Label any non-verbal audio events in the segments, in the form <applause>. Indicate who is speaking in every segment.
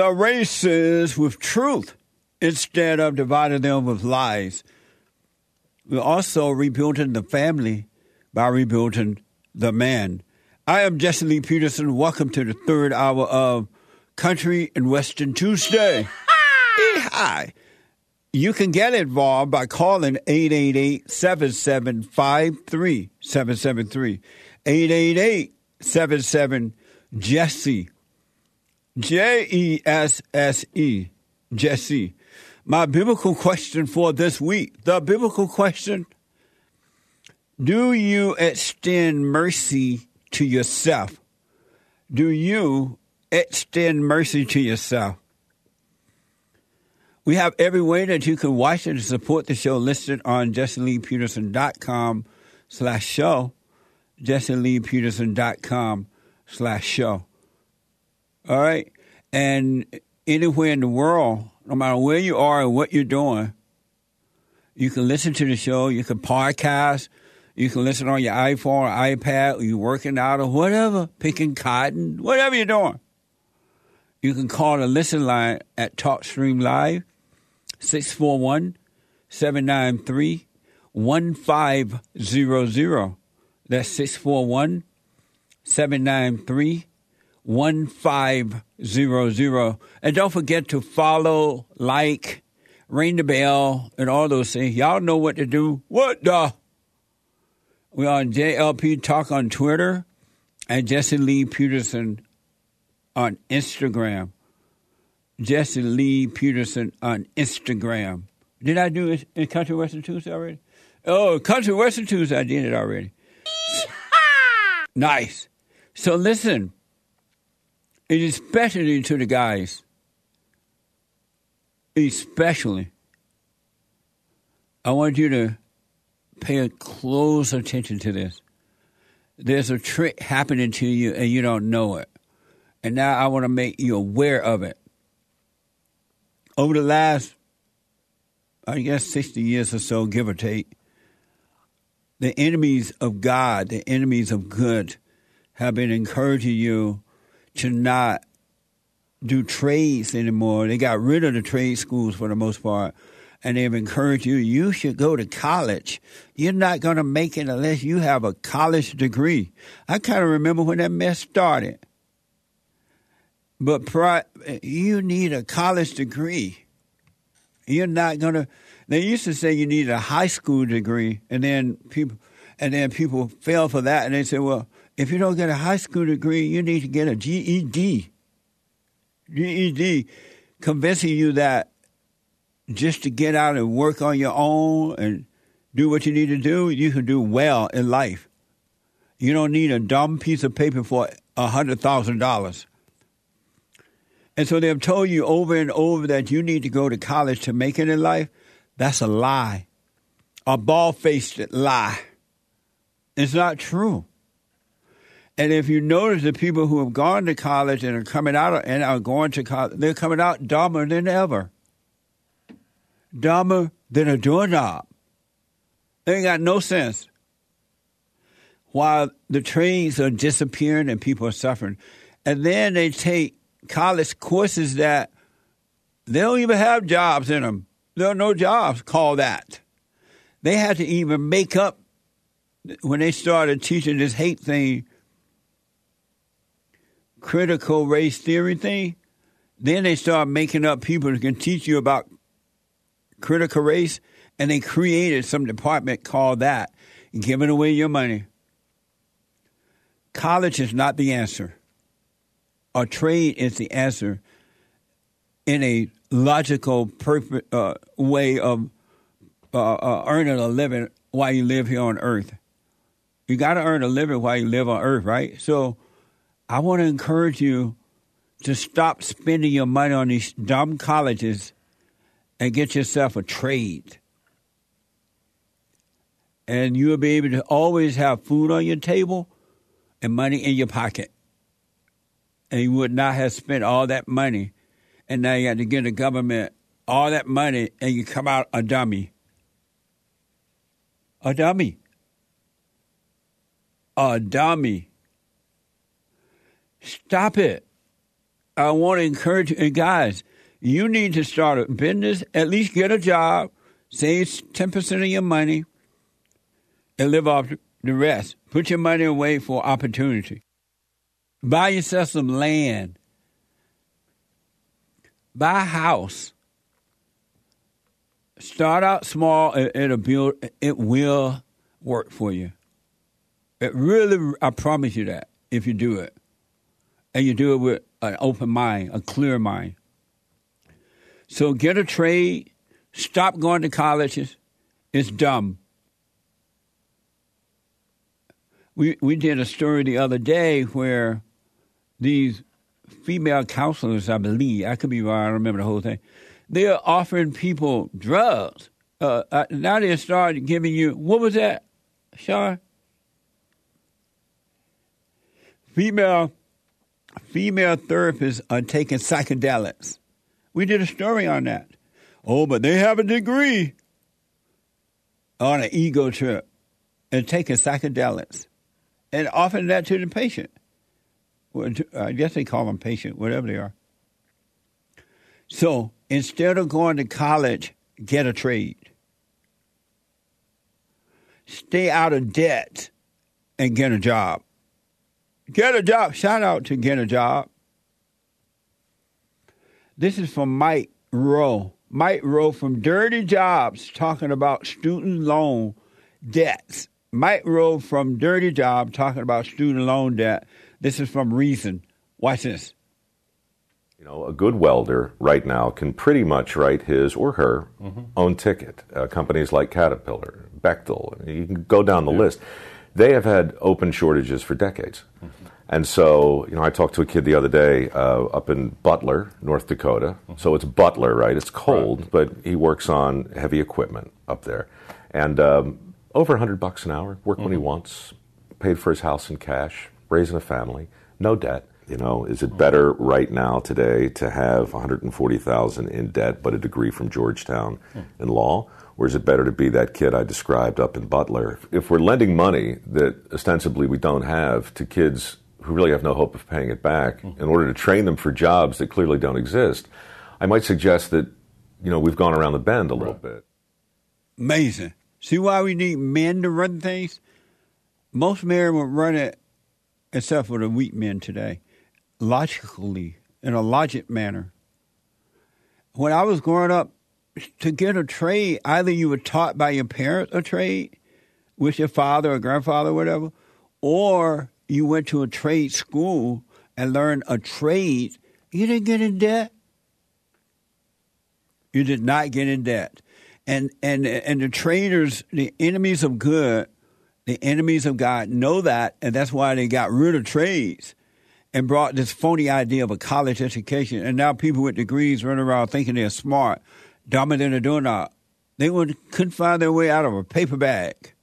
Speaker 1: the
Speaker 2: races with truth instead of dividing them with lies. We're also rebuilding the family by rebuilding the man. I am Jesse Lee Peterson. Welcome to the third hour of Country and Western Tuesday. <laughs> Hi. You can get involved by calling 888-7753-773. 888-77-JESSE. J E S S E, Jesse. My biblical question for this week the biblical question Do you extend mercy to yourself? Do you extend mercy to yourself? We have every way that you can watch it and support the show listed on jesseleepeterson.com slash show, jesseleepeterson.com slash show. All right. And anywhere in the world, no matter where you are and what you're doing, you can listen to the show. You can podcast. You can listen on your iPhone or iPad, or you're working out or whatever, picking cotton, whatever you're doing. You can call the listen line at TalkStream Live, 641 793 1500. That's 641 793 1500. And don't forget to follow, like, ring the bell, and all those things. Y'all know what to do. What the? We're on JLP Talk on Twitter and Jesse Lee Peterson on Instagram. Jesse Lee Peterson on Instagram. Did I do it in Country Western Tuesday already? Oh, Country Western Tuesday, I did it already. nice. So listen, especially to the guys, especially, I want you to pay close attention to this. There's a trick happening to you and you don't know it. And now I want to make you aware of it. Over the last, I guess, 60 years or so, give or take, the enemies of God, the enemies of good, have been encouraging you to not do trades anymore. They got rid of the trade schools for the most part, and they've encouraged you, you should go to college. You're not going to make it unless you have a college degree. I kind of remember when that mess started. But pri- you need a college degree. You're not going to. They used to say you need a high school degree, and then people, and then people fell for that, and they said, well, if you don't get a high school degree, you need to get a GED. GED, convincing you that just to get out and work on your own and do what you need to do, you can do well in life. You don't need a dumb piece of paper for a hundred thousand dollars. And so they've told you over and over that you need to go to college to make it in life. That's a lie, a bald faced lie. It's not true. And if you notice the people who have gone to college and are coming out and are going to college, they're coming out dumber than ever. Dumber than a doorknob. They ain't got no sense. While the trades are disappearing and people are suffering. And then they take college courses that they don't even have jobs in them. There are no jobs called that. They had to even make up when they started teaching this hate thing, critical race theory thing. Then they start making up people who can teach you about critical race, and they created some department called that, giving away your money. College is not the answer. A trade is the answer in a logical, perfect uh, way of uh, uh, earning a living while you live here on earth. You got to earn a living while you live on earth, right? So I want to encourage you to stop spending your money on these dumb colleges and get yourself a trade. And you'll be able to always have food on your table and money in your pocket. And you would not have spent all that money. And now you got to give the government all that money and you come out a dummy. A dummy. A dummy. Stop it. I want to encourage you, guys, you need to start a business, at least get a job, save 10% of your money, and live off the rest. Put your money away for opportunity. Buy yourself some land. Buy a house. Start out small. It'll build. It will work for you. It really. I promise you that if you do it, and you do it with an open mind, a clear mind. So get a trade. Stop going to colleges. It's dumb. We we did a story the other day where these female counselors, I believe, I could be wrong, I don't remember the whole thing. They're offering people drugs. Uh, uh, now they start giving you what was that, Sean? Female female therapists are taking psychedelics. We did a story on that. Oh, but they have a degree on an ego trip and taking psychedelics and offering that to the patient. I guess they call them patient, whatever they are. So instead of going to college, get a trade. Stay out of debt and get a job. Get a job. Shout out to get a job. This is from Mike Rowe. Mike Rowe from Dirty Jobs talking about student loan debts. Mike Rowe from Dirty Job talking about student loan debt. This is from Reason. Watch this.
Speaker 3: You know, a good welder right now can pretty much write his or her mm-hmm. own ticket. Uh, companies like Caterpillar, Bechtel, you can go down the yeah. list. They have had open shortages for decades. Mm-hmm. And so, you know, I talked to a kid the other day uh, up in Butler, North Dakota. Mm-hmm. So it's Butler, right? It's cold, right. but he works on heavy equipment up there. And um, over 100 bucks an hour, work mm-hmm. when he mm-hmm. wants, paid for his house in cash, raising a family, no debt. You know, is it better right now today to have 140,000 in debt but a degree from Georgetown mm. in law? Or is it better to be that kid I described up in Butler? If we're lending money that ostensibly we don't have to kids who really have no hope of paying it back mm-hmm. in order to train them for jobs that clearly don't exist, I might suggest that, you know, we've gone around the bend a little right. bit.
Speaker 2: Amazing. See why we need men to run things? Most men would run it, except for the weak men today, logically, in a logic manner. When I was growing up, to get a trade, either you were taught by your parents a trade, with your father or grandfather or whatever, or you went to a trade school and learned a trade, you didn't get in debt. You did not get in debt. And and and the traders, the enemies of good, the enemies of God know that, and that's why they got rid of trades and brought this phony idea of a college education. And now people with degrees run around thinking they're smart, than a doorknob. They would, couldn't find their way out of a paper bag.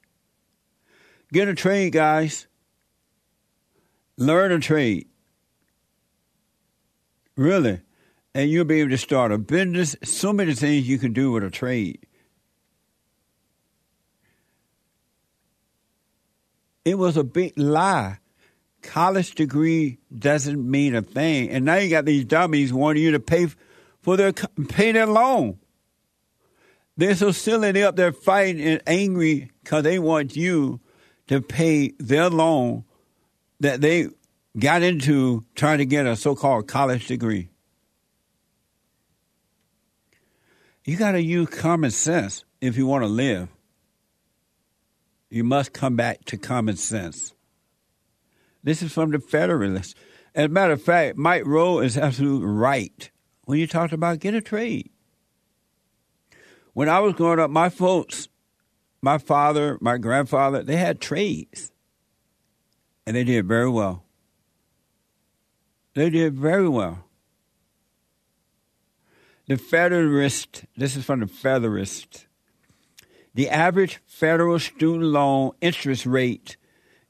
Speaker 2: Get a trade, guys. Learn a trade. Really. And you'll be able to start a business. So many things you can do with a trade. It was a big lie. College degree doesn't mean a thing. And now you got these dummies wanting you to pay for their pay their loan. They're so silly. They're up there fighting and angry because they want you to pay their loan that they got into trying to get a so called college degree. You got to use common sense if you want to live. You must come back to common sense. This is from the Federalist. As a matter of fact, Mike Rowe is absolutely right when you talked about get a trade. When I was growing up, my folks, my father, my grandfather, they had trades. And they did very well. They did very well. The Federalist, this is from the Federalist. The average federal student loan interest rate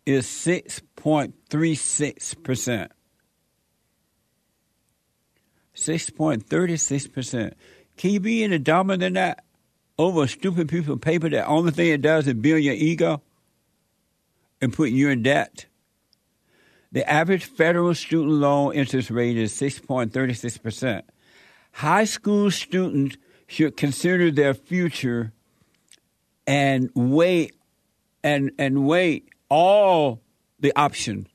Speaker 2: is 6.36%. 6.36%. Can you be any dumber than that? Over a stupid piece of paper, the only thing it does is build your ego and put you in debt. The average federal student loan interest rate is 6.36%. High school students should consider their future and weigh and and weigh all the options.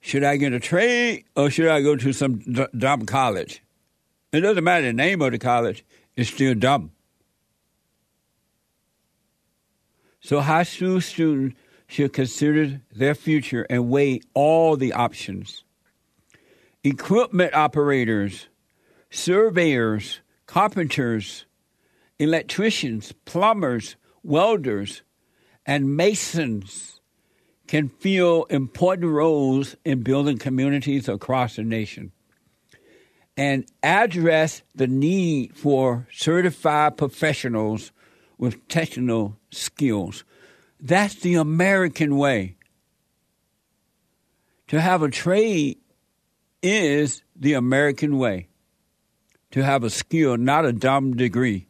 Speaker 2: Should I get a trade or should I go to some d- dumb college? It doesn't matter the name of the college; it's still dumb. So high school students should consider their future and weigh all the options. Equipment operators, surveyors, carpenters, electricians, plumbers, welders, and masons can fill important roles in building communities across the nation and address the need for certified professionals with technical skills. That's the American way. To have a trade is the American way. To have a skill, not a dumb degree.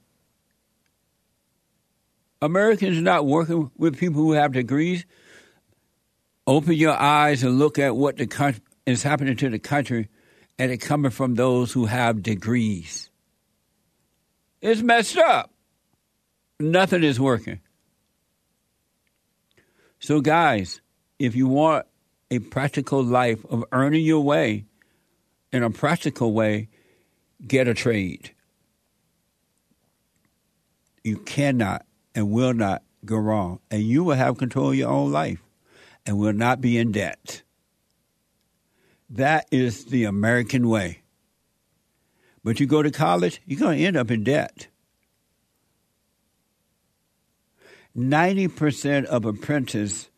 Speaker 2: Americans are not working with people who have degrees. Open your eyes and look at what the country, is happening to the country, and it's coming from those who have degrees. It's messed up. Nothing is working. So, guys, if you want a practical life of earning your way in a practical way, get a trade. You cannot and will not go wrong, and you will have control of your own life and will not be in debt. That is the American way. But you go to college, you're going to end up in debt. 90% of apprentices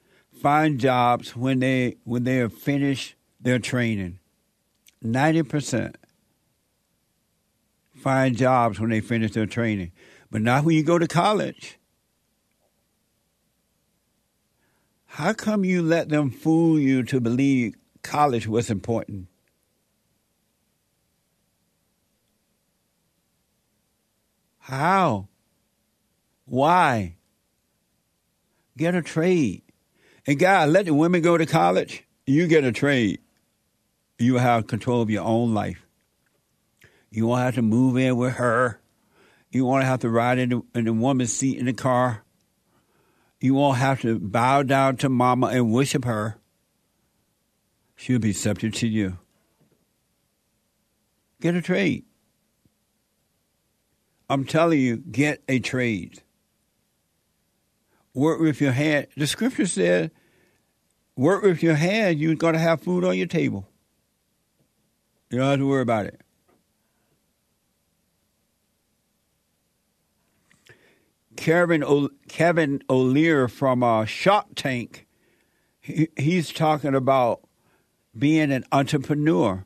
Speaker 2: find jobs when they when they have finished their training. 90% find jobs when they finish their training, but not when you go to college. How come you let them fool you to believe college was important? How? Why? Get a trade. And God, let the women go to college. You get a trade. You have control of your own life. You won't have to move in with her. You won't have to ride in the, in the woman's seat in the car. You won't have to bow down to mama and worship her. She'll be subject to you. Get a trade. I'm telling you, get a trade. Work with your hand. The scripture said, work with your hand, you're going to have food on your table. You don't have to worry about it. Kevin o- Kevin O'Leary from uh, Shark Tank, he, he's talking about being an entrepreneur.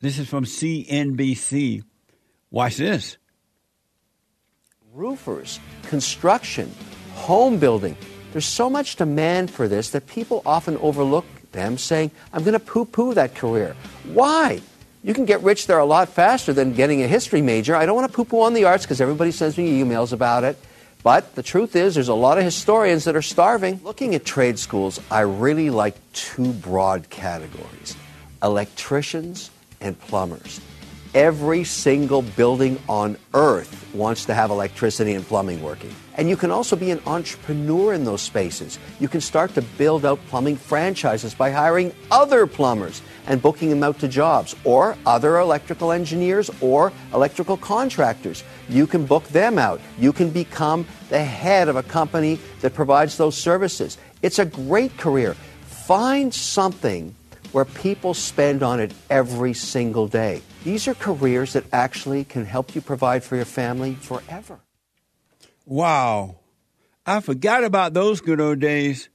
Speaker 2: This is from CNBC. Watch this.
Speaker 4: Roofers, construction, home building. There's so much demand for this that people often overlook them, saying, I'm going to poo poo that career. Why? You can get rich there a lot faster than getting a history major. I don't want to poo poo on the arts because everybody sends me emails about it. But the truth is, there's a lot of historians that are starving. Looking at trade schools, I really like two broad categories electricians and plumbers. Every single building on earth wants to have electricity and plumbing working. And you can also be an entrepreneur in those spaces. You can start to build out plumbing franchises by hiring other plumbers and booking them out to jobs, or other electrical engineers or electrical contractors. You can book them out. You can become the head of a company that provides those services. It's a great career. Find something where people spend on it every single day. These are careers that actually can help you provide for your family forever.
Speaker 2: Wow. I forgot about those good old days.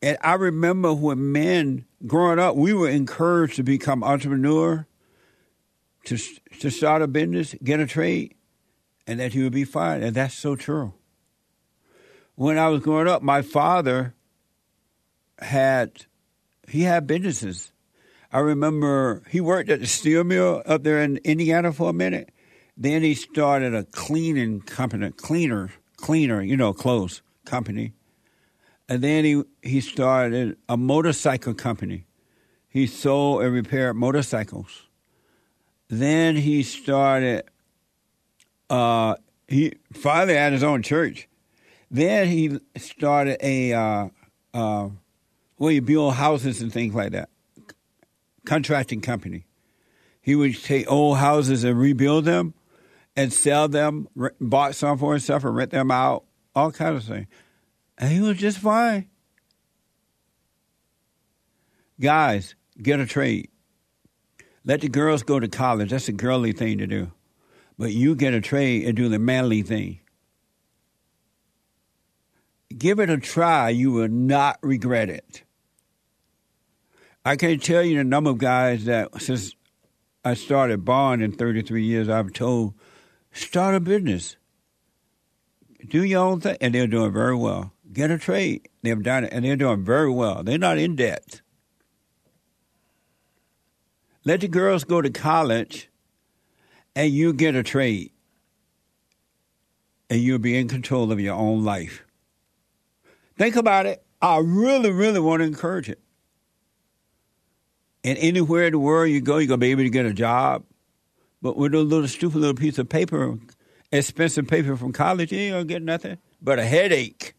Speaker 2: And I remember when men growing up, we were encouraged to become entrepreneur, to to start a business, get a trade, and that you would be fine. And that's so true. When I was growing up, my father had he had businesses. I remember he worked at the steel mill up there in Indiana for a minute. Then he started a cleaning company, cleaner, cleaner, you know, clothes company. And then he he started a motorcycle company. He sold and repaired motorcycles. Then he started. Uh, he finally had his own church. Then he started a uh, uh, where you build houses and things like that, contracting company. He would take old houses and rebuild them, and sell them. Bought some for himself and rent them out, all kinds of things, and he was just fine. Guys, get a trade. Let the girls go to college. That's a girly thing to do. But you get a trade and do the manly thing. Give it a try. You will not regret it. I can't tell you the number of guys that since I started Bond in 33 years, I've told start a business, do your own thing, and they're doing very well. Get a trade. They've done it, and they're doing very well. They're not in debt. Let the girls go to college and you get a trade. And you'll be in control of your own life. Think about it. I really, really want to encourage it. And anywhere in the world you go, you're going to be able to get a job. But with a little stupid little piece of paper, expensive paper from college, you ain't going to get nothing but a headache.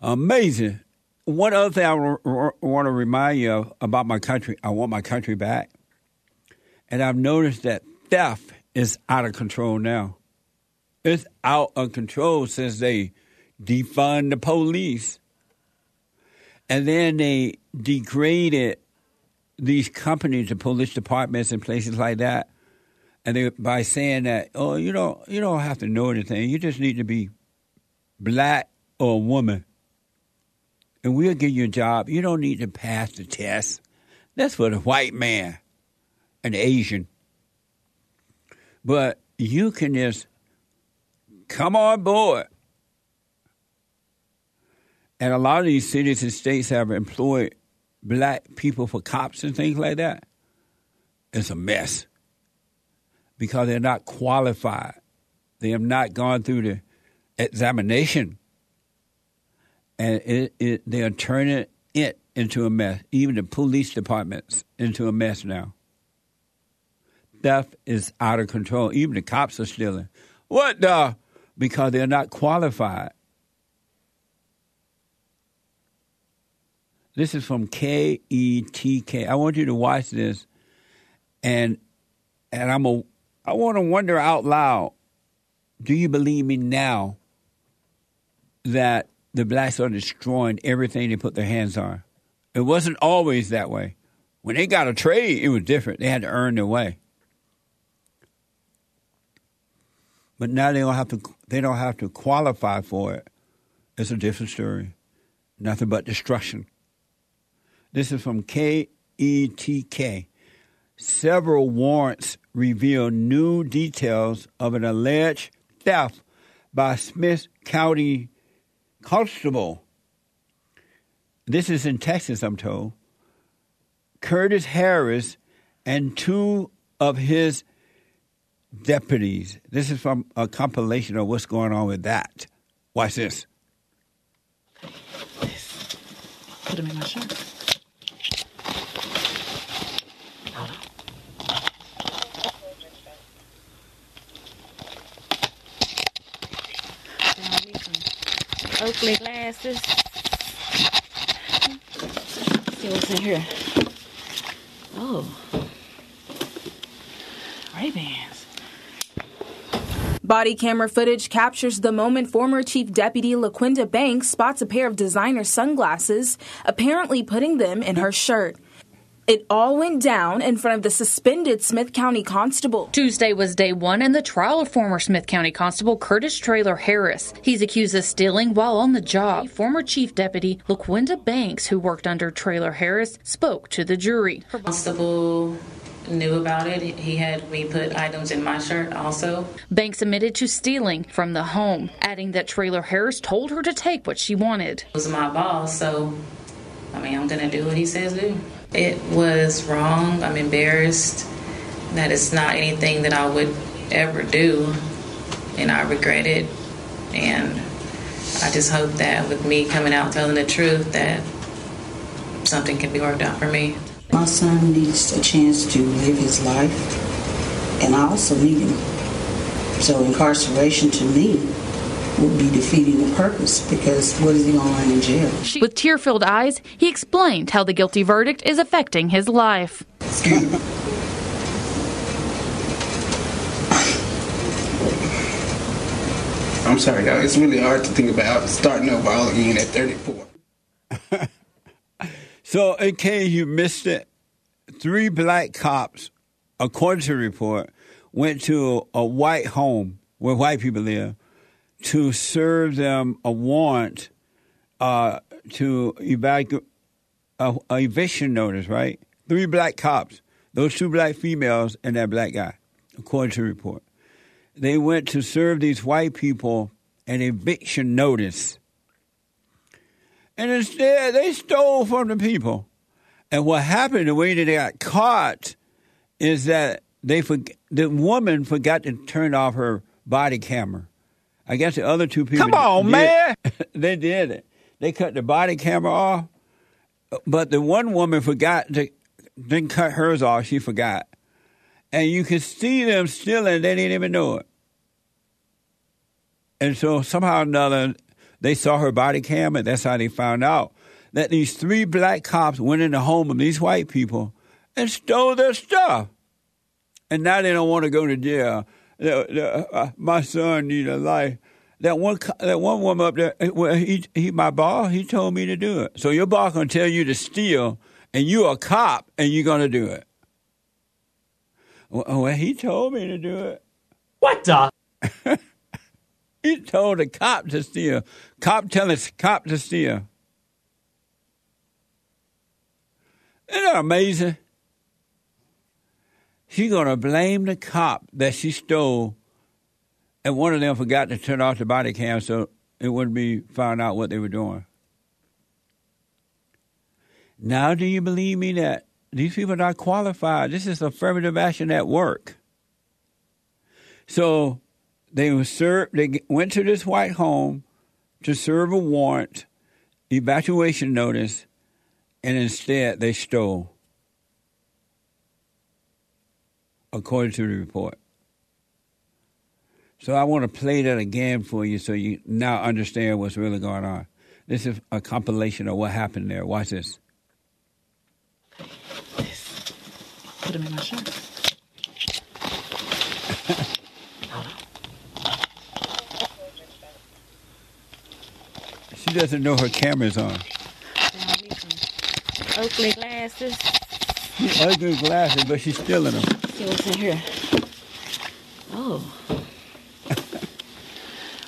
Speaker 2: Amazing. One other thing I want to remind you of about my country, I want my country back. And I've noticed that theft is out of control now. It's out of control since they defund the police. And then they degraded these companies, the police departments and places like that. And they by saying that, oh, you don't you don't have to know anything. You just need to be black or a woman and we'll give you a job. You don't need to pass the test. That's for the white man, an Asian. But you can just come on board. And a lot of these cities and states have employed black people for cops and things like that. It's a mess because they're not qualified. They have not gone through the examination and it, it, they are turning it into a mess. Even the police departments into a mess now. Theft is out of control. Even the cops are stealing. What the? Because they're not qualified. This is from K E T K. I want you to watch this, and and I'm a. I want to wonder out loud. Do you believe me now that the blacks are destroying everything they put their hands on. It wasn't always that way. When they got a trade, it was different. They had to earn their way. But now they don't have to. They don't have to qualify for it. It's a different story. Nothing but destruction. This is from KETK. Several warrants reveal new details of an alleged theft by Smith County Constable, this is in Texas, I'm told, Curtis Harris and two of his deputies. This is from a compilation of what's going on with that. Watch this.
Speaker 5: Put him in my shirt. Oakley glasses. Let's see what's in here. Oh. Ray-Bans.
Speaker 6: Body camera footage captures the moment former Chief Deputy LaQuinda Banks spots a pair of designer sunglasses, apparently putting them in her shirt. It all went down in front of the suspended Smith County Constable.
Speaker 7: Tuesday was day one in the trial of former Smith County Constable Curtis Traylor Harris. He's accused of stealing while on the job. Former Chief Deputy LaQuinda Banks, who worked under Traylor Harris, spoke to the jury.
Speaker 8: Constable knew about it. He had me put items in my shirt also.
Speaker 7: Banks admitted to stealing from the home, adding that Traylor Harris told her to take what she wanted.
Speaker 8: It was my boss, so I mean, I'm going to do what he says do. It was wrong. I'm embarrassed that it's not anything that I would ever do, and I regret it. And I just hope that with me coming out telling the truth, that something can be worked out for me.
Speaker 9: My son needs a chance to live his life, and I also need him. So incarceration to me would be defeating the purpose because what is he going to learn in jail?
Speaker 7: With tear filled eyes, he explained how the guilty verdict is affecting his life.
Speaker 9: Excuse me.
Speaker 10: I'm sorry, y'all. It's really hard to think about starting over all again at 34. <laughs>
Speaker 2: so, in case you missed it, three black cops, according to the report, went to a white home where white people live to serve them a warrant uh, to evacuate a, eviction notice, right? Three black cops, those two black females, and that black guy, according to the report. They went to serve these white people an eviction notice. And instead, they stole from the people. And what happened, the way that they got caught, is that they forg- the woman forgot to turn off her body camera. I guess the other two people.
Speaker 11: Come on,
Speaker 2: did,
Speaker 11: man! <laughs>
Speaker 2: they did it. They cut the body camera off, but the one woman forgot to didn't cut hers off. She forgot, and you could see them stealing. They didn't even know it. And so somehow or another, they saw her body cam, and that's how they found out that these three black cops went in the home of these white people and stole their stuff. And now they don't want to go to jail. Uh, my son need a life. That one, that one woman up there, well, he, he, my boss, he told me to do it. So your boss gonna tell you to steal, and you a cop, and you're gonna do it. Well, he told me to do it.
Speaker 11: What the? <laughs>
Speaker 2: he told a cop to steal. Cop telling cop to steal. Isn't that amazing? She's gonna blame the cop that she stole, and one of them forgot to turn off the body cam so it wouldn't be found out what they were doing. Now, do you believe me that these people are not qualified? This is affirmative action at work. So they served. They went to this white home to serve a warrant, evacuation notice, and instead they stole. According to the report. So I want to play that again for you so you now understand what's really going on. This is a compilation of what happened there. Watch this.
Speaker 5: Put them in my shirt. <laughs>
Speaker 2: she doesn't know her camera's on.
Speaker 5: Oakley glasses.
Speaker 2: Ugly glasses, but she's still in them.
Speaker 5: See what's in here. Oh.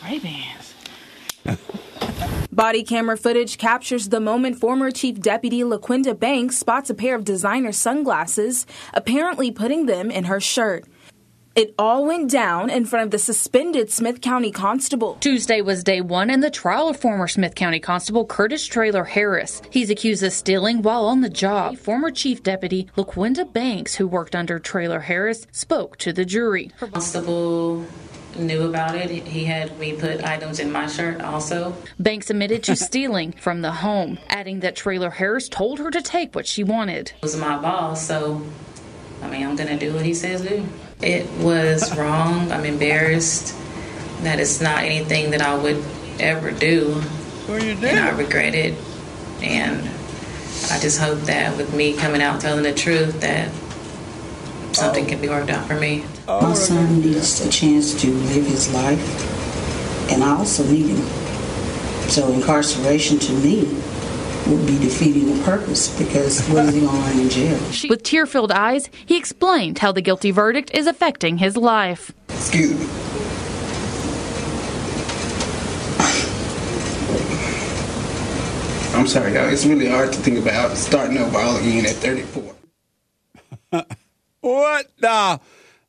Speaker 5: Ray Bans.
Speaker 6: Body camera footage captures the moment former Chief Deputy LaQuinda Banks spots a pair of designer sunglasses, apparently putting them in her shirt. It all went down in front of the suspended Smith County Constable.
Speaker 7: Tuesday was day one in the trial of former Smith County Constable Curtis Traylor Harris. He's accused of stealing while on the job. Former Chief Deputy LaQuinda Banks, who worked under Traylor Harris, spoke to the jury.
Speaker 8: Constable knew about it. He had me put items in my shirt also.
Speaker 7: Banks admitted to <laughs> stealing from the home, adding that Traylor Harris told her to take what she wanted.
Speaker 8: It was my boss, so I mean, I'm going to do what he says do. It was wrong. I'm embarrassed that it's not anything that I would ever do.
Speaker 2: Well, you did.
Speaker 8: And I regret it. And I just hope that with me coming out telling the truth, that something oh. can be worked out for me.
Speaker 9: Oh, My son needs a chance to live his life, and I also need him. So incarceration to me would be defeating the purpose because what is he going to learn in jail? <laughs>
Speaker 7: With tear filled eyes, he explained how the guilty verdict is affecting his life.
Speaker 10: Excuse me. I'm sorry, y'all. It's really hard to think about starting over all again at 34.
Speaker 2: What the?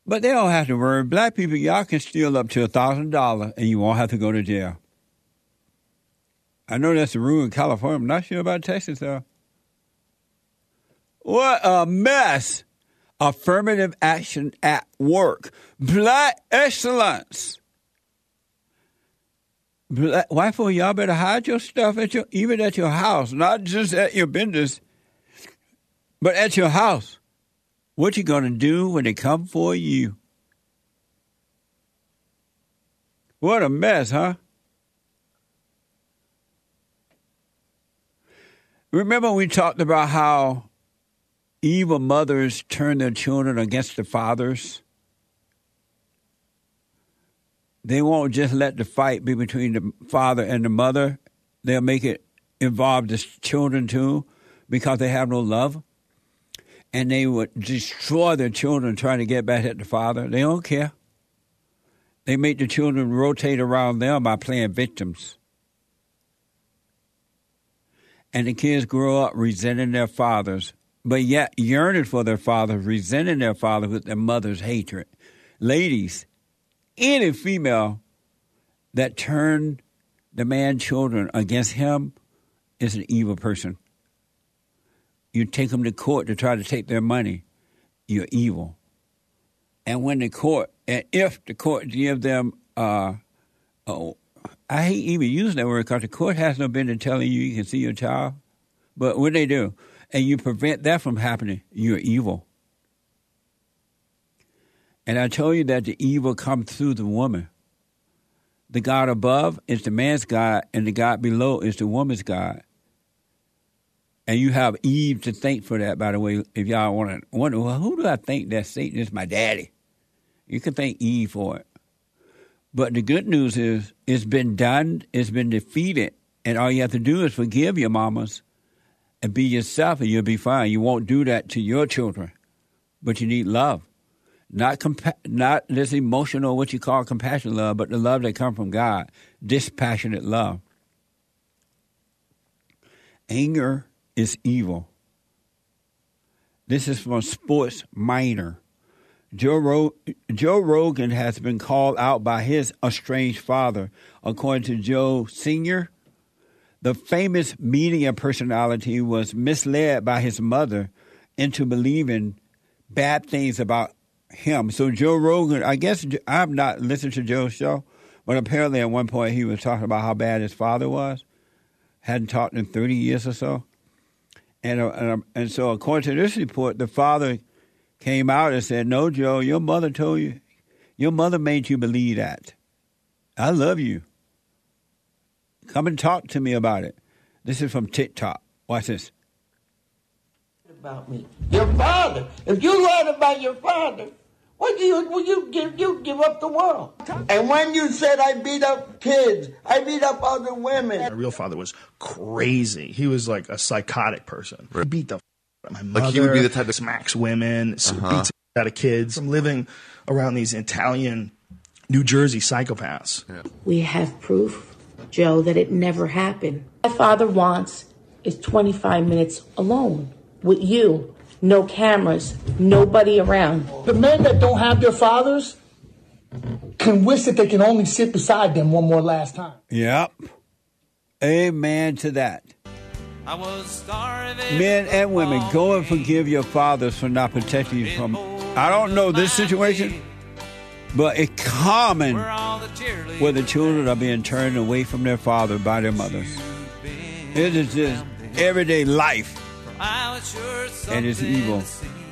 Speaker 2: But they don't have to worry. Black people, y'all can steal up to a thousand dollars and you won't have to go to jail. I know that's the rule in California. I'm not sure about Texas though. What a mess! Affirmative action at work. Black excellence. Black, white folk, oh, y'all better hide your stuff at your even at your house, not just at your business, but at your house. What you gonna do when they come for you? What a mess, huh? Remember we talked about how evil mothers turn their children against the fathers? They won't just let the fight be between the father and the mother. They'll make it involve the children too because they have no love. And they would destroy their children trying to get back at the father. They don't care. They make the children rotate around them by playing victims. And the kids grow up resenting their fathers, but yet yearning for their fathers, resenting their fathers with their mother's hatred. Ladies, any female that turned the man children against him is an evil person. You take them to court to try to take their money, you're evil. And when the court, and if the court give them, uh, oh, I hate even using that word because the court has no business telling you you can see your child. But what they do, and you prevent that from happening, you're evil. And I told you that the evil comes through the woman. The God above is the man's God, and the God below is the woman's God. And you have Eve to thank for that, by the way, if y'all want to wonder, well, who do I think that Satan is my daddy? You can thank Eve for it. But the good news is it's been done, it's been defeated, and all you have to do is forgive your mamas and be yourself, and you'll be fine. You won't do that to your children, but you need love. Not compa- not this emotional, what you call compassion love, but the love that comes from God, dispassionate love. Anger is evil. This is from Sports Minor. Joe, Ro- Joe Rogan has been called out by his estranged father. According to Joe Sr., the famous media personality was misled by his mother into believing bad things about him. So Joe Rogan, I guess I've not listened to Joe's show, but apparently at one point he was talking about how bad his father was. Hadn't talked in 30 years or so. And, uh, and, and so according to this report, the father came out and said, No, Joe, your mother told you, your mother made you believe that. I love you. Come and talk to me about it. This is from TikTok. Watch this.
Speaker 11: About me, your father. If you learn about your father, what do you? Will you give? You give up the world. And when you said I beat up kids, I beat up other women.
Speaker 12: My real father was crazy. He was like a psychotic person. He beat the f- out of my mother.
Speaker 13: Like he would be the type of-
Speaker 12: smacks women, s-
Speaker 13: Uh-huh.
Speaker 12: beats the f- out of kids. I'm living around these Italian, New Jersey psychopaths.
Speaker 14: We have proof, Joe, that it never happened. My father wants is 25 minutes alone with you. No cameras, nobody around.
Speaker 15: The men that don't have their fathers can wish that they can only sit beside them one more last time.
Speaker 2: Yep. Amen to that. Men and women, go and forgive your fathers for not protecting you from. I don't know this situation, but it's common where the children are being turned away from their father by their mothers. It is just everyday life, and it's evil.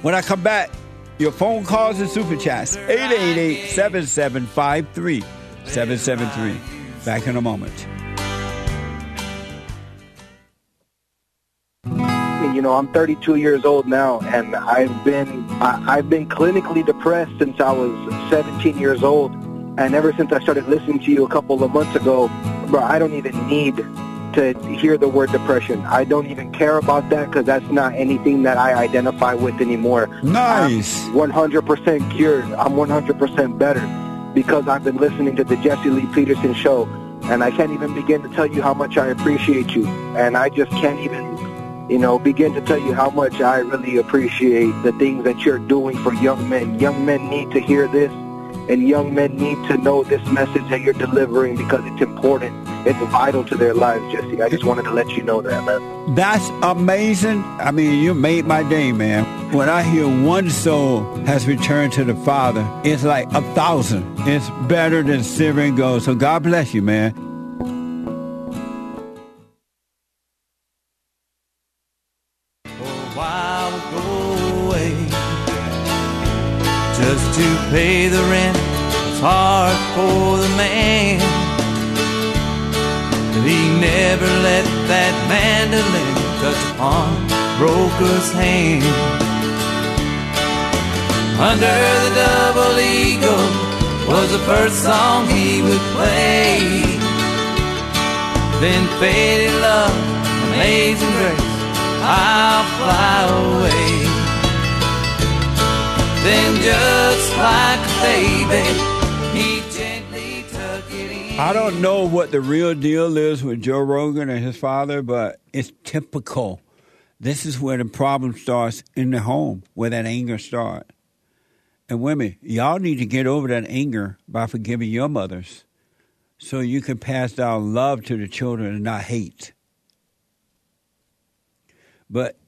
Speaker 2: When I come back, your phone calls and super chats 888 7753 773. Back in a moment.
Speaker 13: Know, I'm 32 years old now, and I've been I, I've been clinically depressed since I was 17 years old, and ever since I started listening to you a couple of months ago, bro, I don't even need to hear the word depression. I don't even care about that because that's not anything that I identify with anymore.
Speaker 2: Nice.
Speaker 13: I'm 100% cured. I'm 100% better because I've been listening to the Jesse Lee Peterson show, and I can't even begin to tell you how much I appreciate you, and I just can't even, you know, begin to tell you how much I really appreciate the things that you're doing for young men. Young men need to hear this, and young men need to know this message that you're delivering because it's important. It's vital to their lives, Jesse. I just wanted to let you know that, man.
Speaker 2: That's amazing. I mean, you made my day, man. When I hear one soul has returned to the Father, it's like a thousand. It's better than silver and gold. So God bless you, man.
Speaker 1: Hand. Under the double eagle was the first song he would play. Then faded love, amazing grace. I'll fly away. Then just like a baby.
Speaker 2: I don't know what the real deal is with Joe Rogan and his father, but it's typical. This is where the problem starts in the home, where that anger starts. And women, y'all need to get over that anger by forgiving your mothers so you can pass down love to the children and not hate. But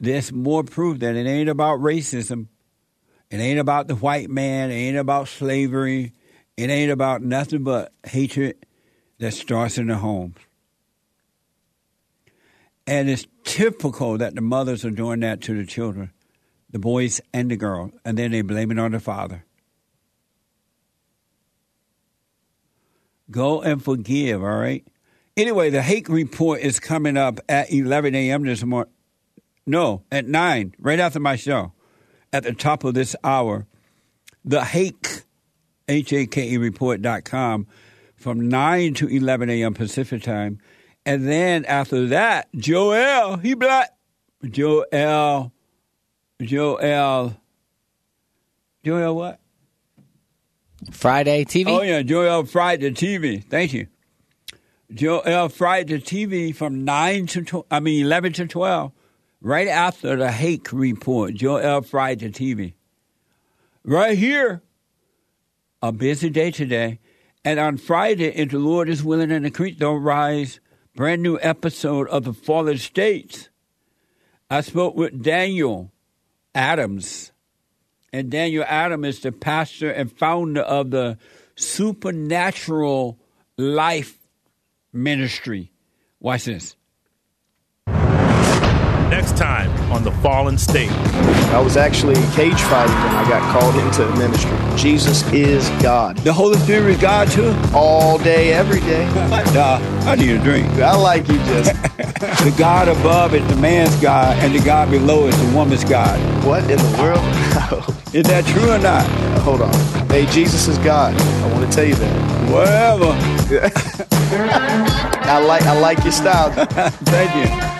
Speaker 2: there's more proof that it ain't about racism. It ain't about the white man. It ain't about slavery. It ain't about nothing but hatred that starts in the home. And it's typical that the mothers are doing that to the children, the boys and the girl, and then they blame it on the father. Go and forgive, all right? Anyway, the Hake report is coming up at 11 a.m. this morning. No, at 9, right after my show, at the top of this hour. The Hake, H-A-K-E report.com from 9 to 11 a.m. Pacific time. And then after that, Joel, he black. Joel, Joel, Joel what?
Speaker 16: Friday TV.
Speaker 2: Oh, yeah, Joel Friday TV. Thank you. Joel Friday TV from 9 to, tw- I mean, 11 to 12 right after the Hake report, Joel Friday TV. Right here, a busy day today. And on Friday, if the Lord is willing and the creek don't rise, brand new episode of the Fallen States. I spoke with Daniel Adams. And Daniel Adams is the pastor and founder of the Supernatural Life Ministry. Watch this.
Speaker 17: Next time on The Fallen State.
Speaker 18: I was actually cage fighting when I got called into the ministry. Jesus is God.
Speaker 2: The Holy Spirit is God too?
Speaker 18: All day, every day.
Speaker 2: Nah, I need a drink.
Speaker 18: I like you, just. <laughs>
Speaker 2: the God above is the man's God, and the God below is the woman's God.
Speaker 18: What in the world? <laughs>
Speaker 2: is that true or not?
Speaker 18: Hold on. Hey, Jesus is God. I want to tell you that.
Speaker 2: Whatever. <laughs>
Speaker 18: I like I like your style.
Speaker 2: Thank you.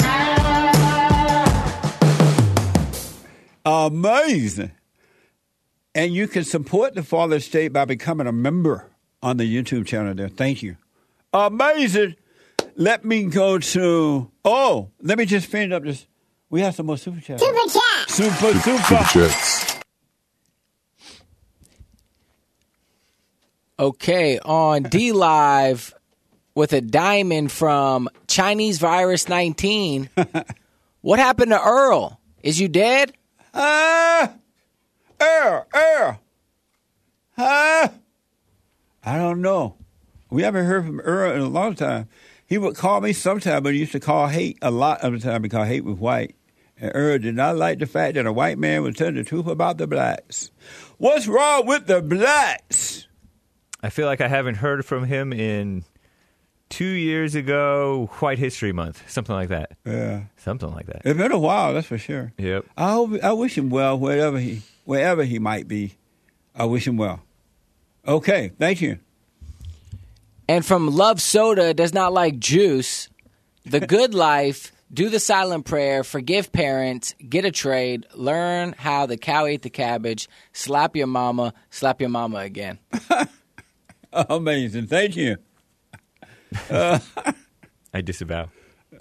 Speaker 2: Amazing. And you can support the Fallen State by becoming a member on the YouTube channel there. Thank you. Amazing. Let me go to, oh, let me just finish up this. We have some more super chats.
Speaker 19: Super chats.
Speaker 2: Super, super.
Speaker 3: Super chats.
Speaker 16: Okay, on DLive with a diamond from Chinese Virus 19. <laughs> what happened to Earl? Is you dead?
Speaker 2: Ah, Earl, Earl. Huh? I don't know. We haven't heard from Earl in a long time. He would call me sometime, but he used to call Hake a lot of the time because Hake was white. And Earl did not like the fact that a white man would tell the truth about the blacks. What's wrong with the blacks?
Speaker 20: I feel like I haven't heard from him in
Speaker 19: two years ago, White History Month, something like that.
Speaker 2: Yeah.
Speaker 19: Something like that.
Speaker 2: It's been a while, that's for sure.
Speaker 19: Yep.
Speaker 2: I hope, I wish him well wherever he wherever he might be. I wish him well. Okay, thank you.
Speaker 16: And from Love Soda does not like juice, The Good <laughs> Life, do the silent prayer, forgive parents, get a trade, learn how the cow ate the cabbage, slap your mama, slap your mama again. <laughs>
Speaker 2: Amazing. Thank you. Uh, <laughs>
Speaker 19: I disavow.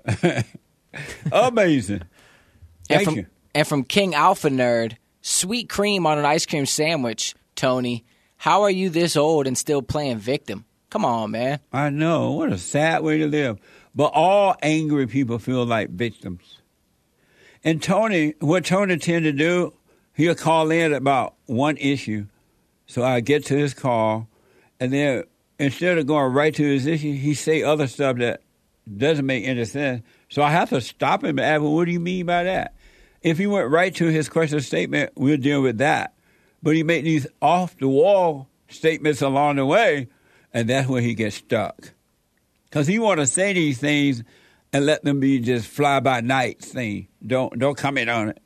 Speaker 19: <laughs>
Speaker 2: amazing.
Speaker 16: And
Speaker 2: Thank
Speaker 16: from,
Speaker 2: you.
Speaker 16: And from King Alpha Nerd, sweet cream on an ice cream sandwich, Tony. How are you this old and still playing victim? Come on, man.
Speaker 2: I know. What a sad way to live. But all angry people feel like victims. And Tony, what Tony tend to do, he'll call in about one issue. So I get to his call, and then instead of going right to his issue, he say other stuff that doesn't make any sense. So I have to stop him and ask, well, what do you mean by that? If he went right to his question statement, we'll deal with that. But he make these off the wall statements along the way, and that's where he gets stuck. Because he want to say these things and let them be just fly by night thing. Don't don't comment on it.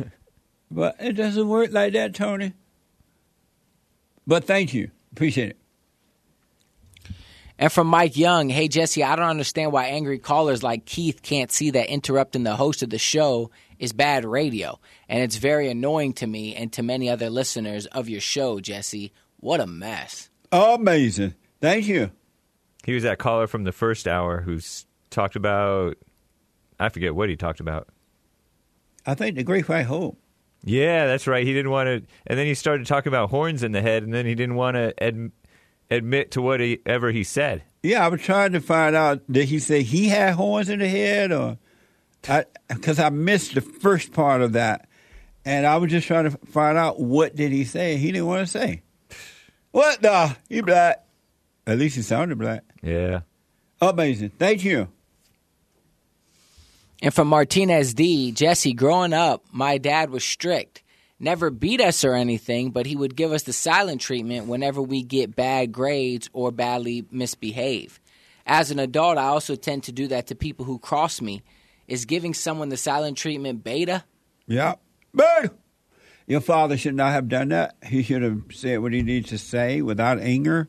Speaker 2: <laughs> but it doesn't work like that, Tony. But thank you, appreciate it.
Speaker 16: And from Mike Young, hey Jesse, I don't understand why angry callers like Keith can't see that interrupting the host of the show is bad radio. And it's very annoying to me and to many other listeners of your show, Jesse. What a mess.
Speaker 2: Amazing. Thank you.
Speaker 19: He was that caller from the first hour who's talked about, I forget what he talked about.
Speaker 2: I think the Great White Hope.
Speaker 19: Yeah, that's right. He didn't want to, and then he started talking about horns in the head, and then he didn't want to ad, admit to whatever he said.
Speaker 2: Yeah, I was trying to find out. Did he say he had horns in the head, or because I, I missed the first part of that, and I was just trying to find out what did he say. He didn't want to say. What the? He black. At least he sounded black.
Speaker 19: Yeah.
Speaker 2: Amazing. Thank you.
Speaker 16: And from Martinez D, Jesse, growing up, my dad was strict. Never beat us or anything, but he would give us the silent treatment whenever we get bad grades or badly misbehave. As an adult, I also tend to do that to people who cross me. Is giving someone the silent treatment beta?
Speaker 2: Yeah. Beta. Your father should not have done that. He should have said what he needed to say without anger,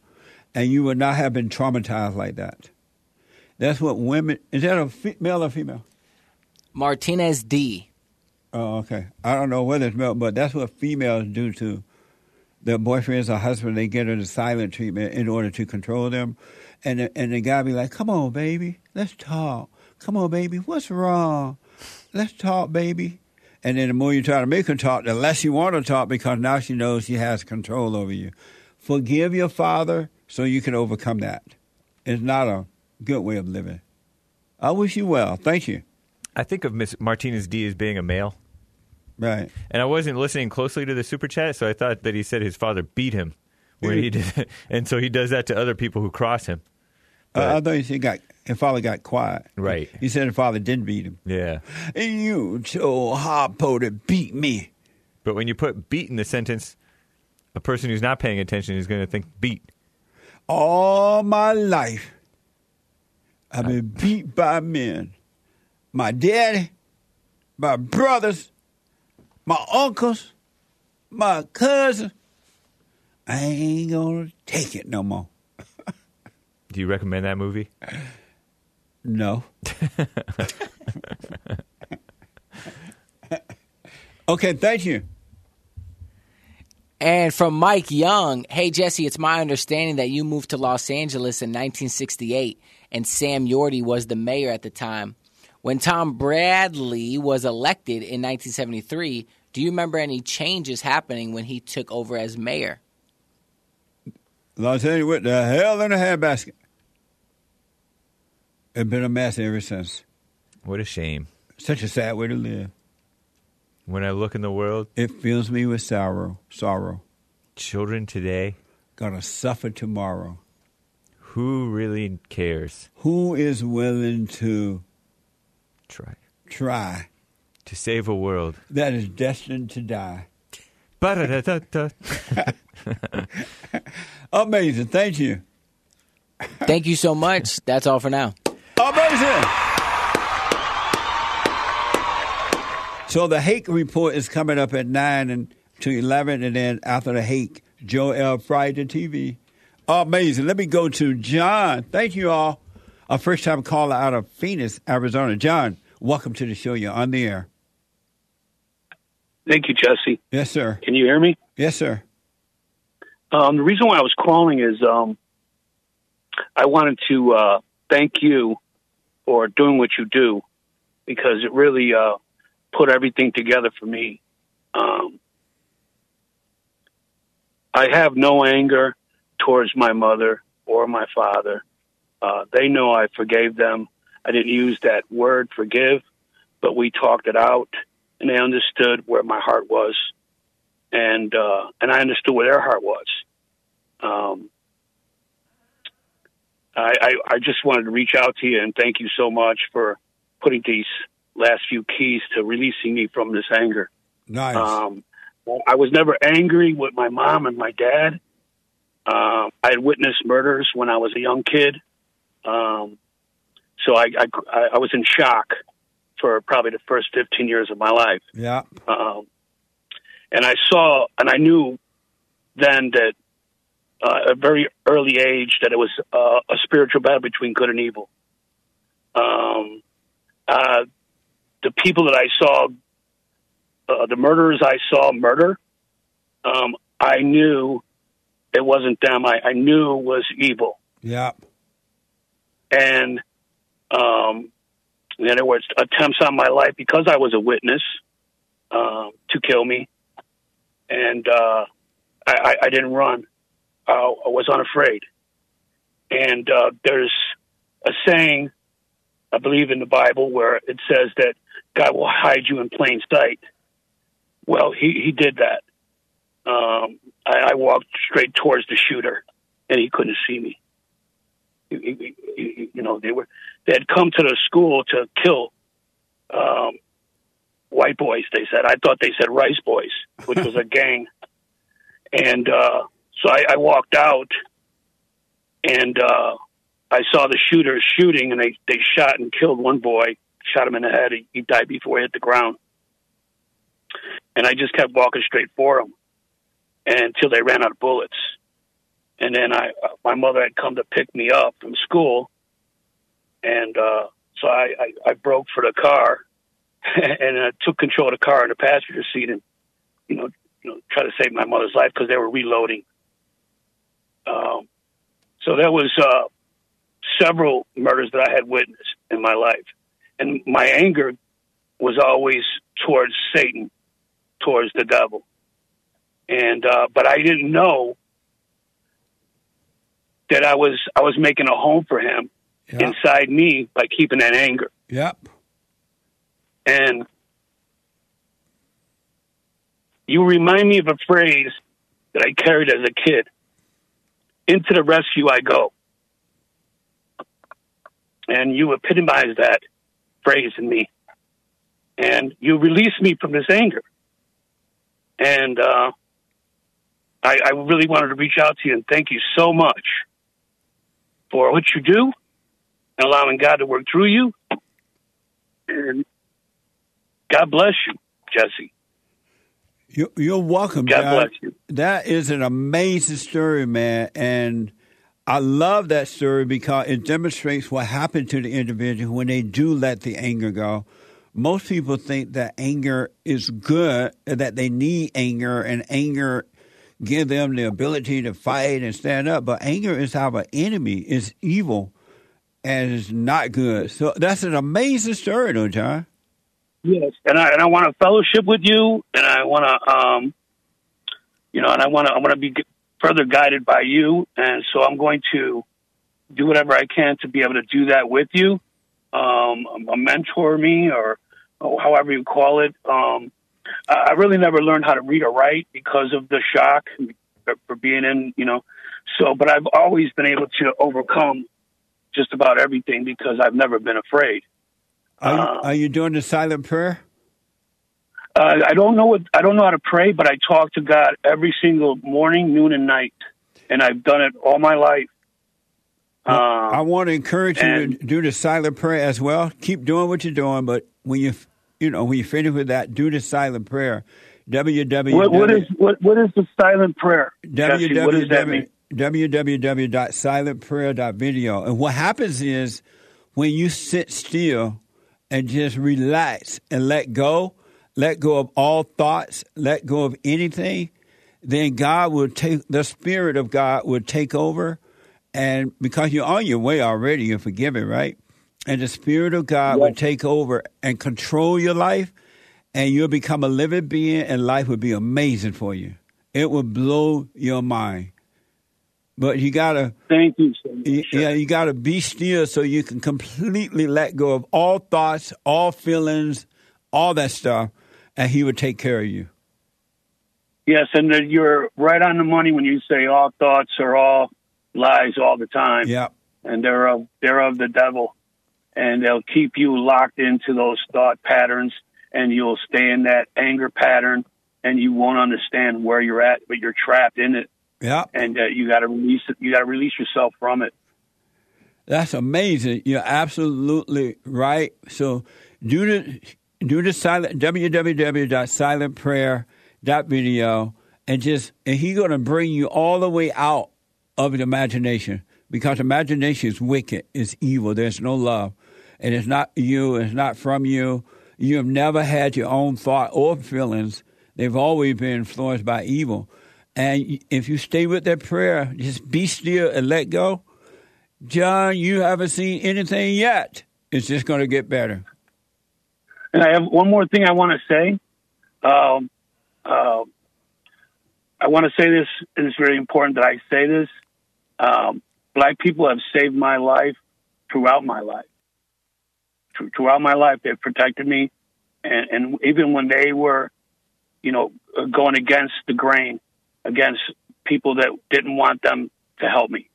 Speaker 2: and you would not have been traumatized like that. That's what women. Is that a male or female?
Speaker 16: Martinez D.
Speaker 2: Oh, okay. I don't know whether it's male, but that's what females do to their boyfriends or husbands. They get into silent treatment in order to control them, and the, and the guy be like, "Come on, baby, let's talk. Come on, baby, what's wrong? Let's talk, baby." And then the more you try to make her talk, the less you want to talk because now she knows she has control over you. Forgive your father so you can overcome that. It's not a good way of living. I wish you well. Thank you.
Speaker 19: I think of Miss Martinez D as being a male.
Speaker 2: Right.
Speaker 19: And I wasn't listening closely to the super chat, so I thought that he said his father beat him when he did, <laughs> and so he does that to other people who cross him.
Speaker 2: Uh, I thought he said got his father got quiet.
Speaker 19: Right.
Speaker 2: He said his father didn't beat him.
Speaker 19: Yeah.
Speaker 2: And you so hard-po to beat me.
Speaker 19: But when you put beat in the sentence, a person who's not paying attention is going to think beat.
Speaker 2: All my life, I've been beat by men. My daddy, my brothers, my uncles, my cousins. I ain't gonna take it no more.
Speaker 19: Do you recommend that movie?
Speaker 2: No. <laughs> okay, thank you.
Speaker 16: And from Mike Young, hey Jesse, it's my understanding that you moved to Los Angeles in 1968 and Sam Yorty was the mayor at the time. When Tom Bradley was elected in 1973, do you remember any changes happening when he took over as mayor?
Speaker 2: Los Angeles with the hell in a handbasket. It's been a mess ever since.
Speaker 19: What a shame.
Speaker 2: Such a sad way to live.
Speaker 19: When I look in the world,
Speaker 2: It fills me with sorrow. Sorrow.
Speaker 19: children today,
Speaker 2: Gonna suffer tomorrow.
Speaker 19: who really cares?
Speaker 2: Who is willing to
Speaker 19: Try
Speaker 2: try
Speaker 19: to save a world.
Speaker 2: that is destined to die? <laughs> Amazing. Thank you.
Speaker 16: Thank you so much. That's all for now.
Speaker 2: Amazing. So the Hake report is coming up at nine and to eleven, and then after the Hake, Joel Friday TV. Amazing. Let me go to John. Thank you all. A first time caller out of Phoenix, Arizona. John, welcome to the show. You're on the air.
Speaker 20: Thank you, Jesse.
Speaker 2: Yes, sir.
Speaker 20: Can you hear me?
Speaker 2: Yes, sir.
Speaker 20: Um, the reason why I was calling is um, I wanted to uh, thank you for doing what you do because it really uh, put everything together for me. Um, I have no anger towards my mother or my father. Uh, they know I forgave them. I didn't use that word forgive, but we talked it out, and they understood where my heart was, and uh, and I understood where their heart was. Um, I, I I just wanted to reach out to you and thank you so much for putting these last few keys to releasing me from this anger.
Speaker 2: Nice.
Speaker 20: Um, I was never angry with my mom and my dad. Um, I had witnessed murders when I was a young kid. Um, so I, I, I was in shock for probably the first 15 years of my life.
Speaker 2: Yeah.
Speaker 20: Um, and I saw, and I knew then that uh, at a very early age that it was uh, a spiritual battle between good and evil. Um, uh, the people that I saw, uh, the murderers I saw murder, um, I knew it wasn't them. I, I knew it was evil.
Speaker 2: Yeah.
Speaker 20: And um, there was attempts on my life because I was a witness um, to kill me, and uh, I, I, I didn't run. Uh, I was unafraid. And uh, there's a saying, I believe in the Bible, where it says that God will hide you in plain sight. Well, he, he did that. Um, I, I walked straight towards the shooter, and he couldn't see me. He- he- you know, they were they had come to the school to kill um, white boys. They said. I thought they said rice boys, which was a <laughs> gang. And uh, so I, I walked out, and uh, I saw the shooters shooting, and they they shot and killed one boy. Shot him in the head. He, he died before he hit the ground. And I just kept walking straight for him until they ran out of bullets. And then I, uh, my mother had come to pick me up from school, and uh, so I, I, I broke for the car, <laughs> and I took control of the car in the passenger seat, and you know, you know, try to save my mother's life because they were reloading. Um, so there was uh, several murders that I had witnessed in my life, and my anger was always towards Satan, towards the devil, and uh, but I didn't know that I was I was making a home for him inside me by keeping that anger.
Speaker 2: Yep.
Speaker 20: And you remind me of a phrase that I carried as a kid. Into the rescue I go. And you epitomize that phrase in me. And you release me from this anger. And uh, I, I really wanted to reach out to you and thank you so much for what you do and allowing God to work through you. And God bless you, Jesse.
Speaker 2: You, you're welcome,
Speaker 20: God
Speaker 2: John.
Speaker 20: bless you.
Speaker 2: That is an amazing story, man. And I love that story because it demonstrates what happened to the individual when they do let the anger go. Most people think that anger is good, that they need anger, and anger give them the ability to fight and stand up. But anger is our enemy, is evil, and it's not good. So that's an amazing story, though, John.
Speaker 20: Yes, and I and I want to fellowship with you, and I want to, um, you know, and I want to I want to be further guided by you, and so I'm going to do whatever I can to be able to do that with you. Um, a mentor me, or, or however you call it. Um, I really never learned how to read or write because of the shock for being in, you know. So, but I've always been able to overcome just about everything because I've never been afraid.
Speaker 2: Are, you, are you doing the silent prayer?
Speaker 20: Uh, I don't know what I don't know how to pray, but I talk to God every single morning, noon, and night, and I've done it all my life. Um,
Speaker 2: I want to encourage you to do the silent prayer as well. Keep doing what you're doing, but when you you know when you finish with that, do the silent prayer. www.
Speaker 20: what, what is what what is the silent prayer? Jesse? What does that mean?
Speaker 2: www.silentprayer.video. And what happens is when you sit still and just relax and let go, let go of all thoughts, let go of anything, then God will take the Spirit of God will take over. And because you're on your way already, you're forgiven, right? And the Spirit of God will take over and control your life, and you'll become a living being, and life will be amazing for you. It will blow your mind. But you gotta
Speaker 20: thank you. So much.
Speaker 2: Yeah, you gotta be still so you can completely let go of all thoughts, all feelings, all that stuff, and He will take care of you.
Speaker 20: Yes, and you're right on the money when you say all thoughts are all lies all the time.
Speaker 2: Yeah.
Speaker 20: And they're of they're of the devil. And they'll keep you locked into those thought patterns and you'll stay in that anger pattern and you won't understand where you're at, but you're trapped in it.
Speaker 2: Yeah.
Speaker 20: And uh, you got to release it. You got to release yourself from it.
Speaker 2: That's amazing. You're absolutely right. So do the do the silent www.silentprayer.video and just and he's gonna bring you all the way out of the imagination because imagination is wicked, it's evil, there's no love. And it's not you, it's not from you. You have never had your own thought or feelings. They've always been influenced by evil. And if you stay with that prayer, just be still and let go. John, you haven't seen anything yet. It's just going to get better.
Speaker 20: And I have one more thing I want to say. Um, uh, I want to say this, and it's very important that I say this. Um, black people have saved my life throughout my life. Thr- Throughout my life, they've protected me, and, and even when they were, you know, uh, going against the grain, against people that didn't want them to help me,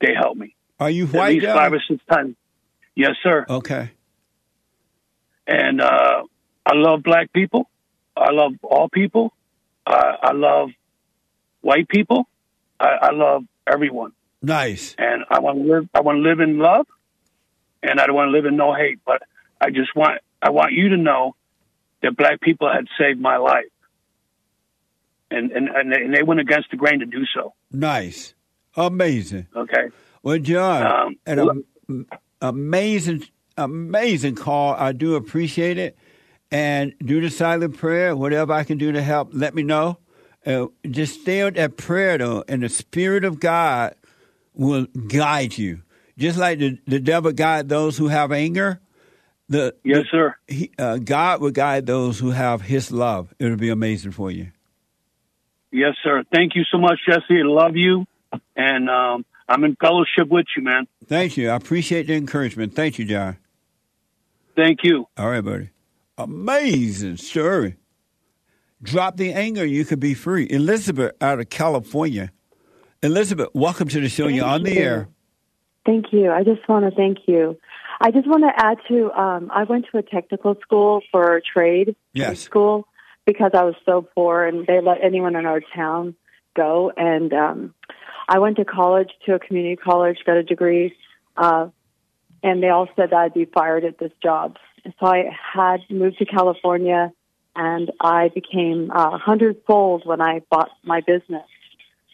Speaker 20: they helped me.
Speaker 2: Are you white?
Speaker 20: At
Speaker 2: least
Speaker 20: five or six times. Yes, sir.
Speaker 2: Okay.
Speaker 20: and uh, I love black people. I love all people. I, I love white people. I, I love everyone,
Speaker 2: Nice.
Speaker 20: and I want to live. I want to live in love, and I don't want to live in no hate. But I just want I want you to know that black people had saved my life, and and and they, and they went against the grain to do so.
Speaker 2: Nice. Amazing.
Speaker 20: Okay.
Speaker 2: Well, John,
Speaker 20: Um,
Speaker 2: an am- amazing, amazing call. I do appreciate it. And do the silent prayer. Whatever I can do to help, let me know. Uh, just stay on that prayer, though, and the Spirit of God will guide you. Just like the, the devil guide those who have anger. The,
Speaker 20: yes, sir.
Speaker 2: He, uh, God will guide those who have His love. It'll be amazing for you.
Speaker 20: Yes, sir. Thank you so much, Jesse. I love you, and um, I'm in fellowship with you, man.
Speaker 2: Thank you. I appreciate the encouragement. Thank you, John.
Speaker 20: Thank you.
Speaker 2: All right, buddy. Amazing story. Drop the anger, you could be free. Elizabeth out of California. Elizabeth, welcome to the show. You're on the air.
Speaker 21: Thank you. I just want to thank you. I just want to add to um, I went to a technical school for trade
Speaker 2: Yes.
Speaker 21: school because I was so poor and they let anyone in our town go. And um, I went to college, to a community college, got a degree, uh, and they all said that I'd be fired at this job. So I had moved to California and I became a hundredfold when I bought my business.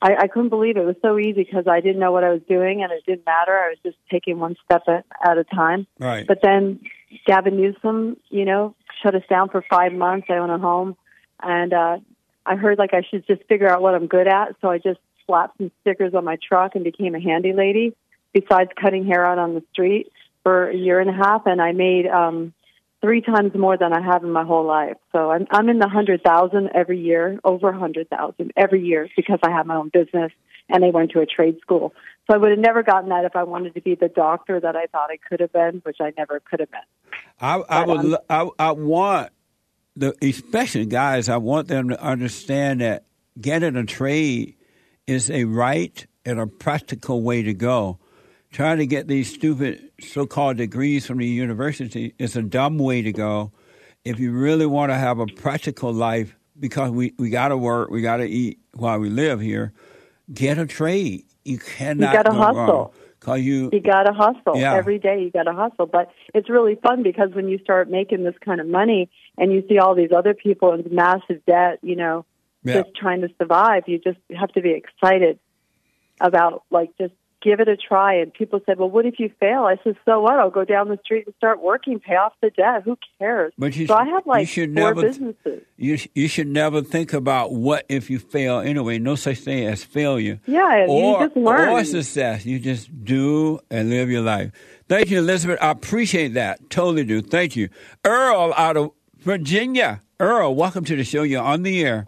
Speaker 21: I, I couldn't believe it. It was so easy because I didn't know what I was doing and it didn't matter. I was just taking one step at, at a time.
Speaker 2: Right.
Speaker 21: But then Gavin Newsom, you know, shut us down for five months. I went home and uh, I heard like I should just figure out what I'm good at. So I just slapped some stickers on my truck and became a handy lady besides cutting hair out on the street for a year and a half. And I made um, three times more than I have in my whole life. So I'm, I'm in the hundred thousand every year, over a hundred thousand every year because I have my own business and I went to a trade school. So I would have never gotten that if I wanted to be the doctor that I thought I could have been, which I never could have been.
Speaker 2: I, I
Speaker 21: But,
Speaker 2: would.
Speaker 21: um,
Speaker 2: I, I want the especially guys. I want them to understand that getting a trade is a right and a practical way to go. Trying to get these stupid so-called degrees from the university is a dumb way to go. If you really want to have a practical life, because we, we got to work, we got to eat while we live here, get a trade. You cannot
Speaker 21: gotta
Speaker 2: go
Speaker 21: hustle.
Speaker 2: wrong. Cause you
Speaker 21: You got to hustle
Speaker 2: Yeah.
Speaker 21: every day. You got to hustle, but it's really fun because when you start making this kind of money and you see all these other people in massive debt, you know,
Speaker 2: Yeah.
Speaker 21: just trying to survive, you just have to be excited about like just give it a try. And people said, "Well, what if you fail?" I said, "So what? I'll go down the street and start working, pay off the debt. Who cares?"
Speaker 2: But you
Speaker 21: so I have like
Speaker 2: should
Speaker 21: four
Speaker 2: never-
Speaker 21: businesses.
Speaker 2: you sh- you should never think about what if you fail anyway. No such thing as failure.
Speaker 21: Yeah, you just learn.
Speaker 2: Or success. You just do and live your life. Thank you, Elizabeth. I appreciate that. Totally do. Thank you. Earl out of Virginia. Earl, welcome to the show. You're on the air.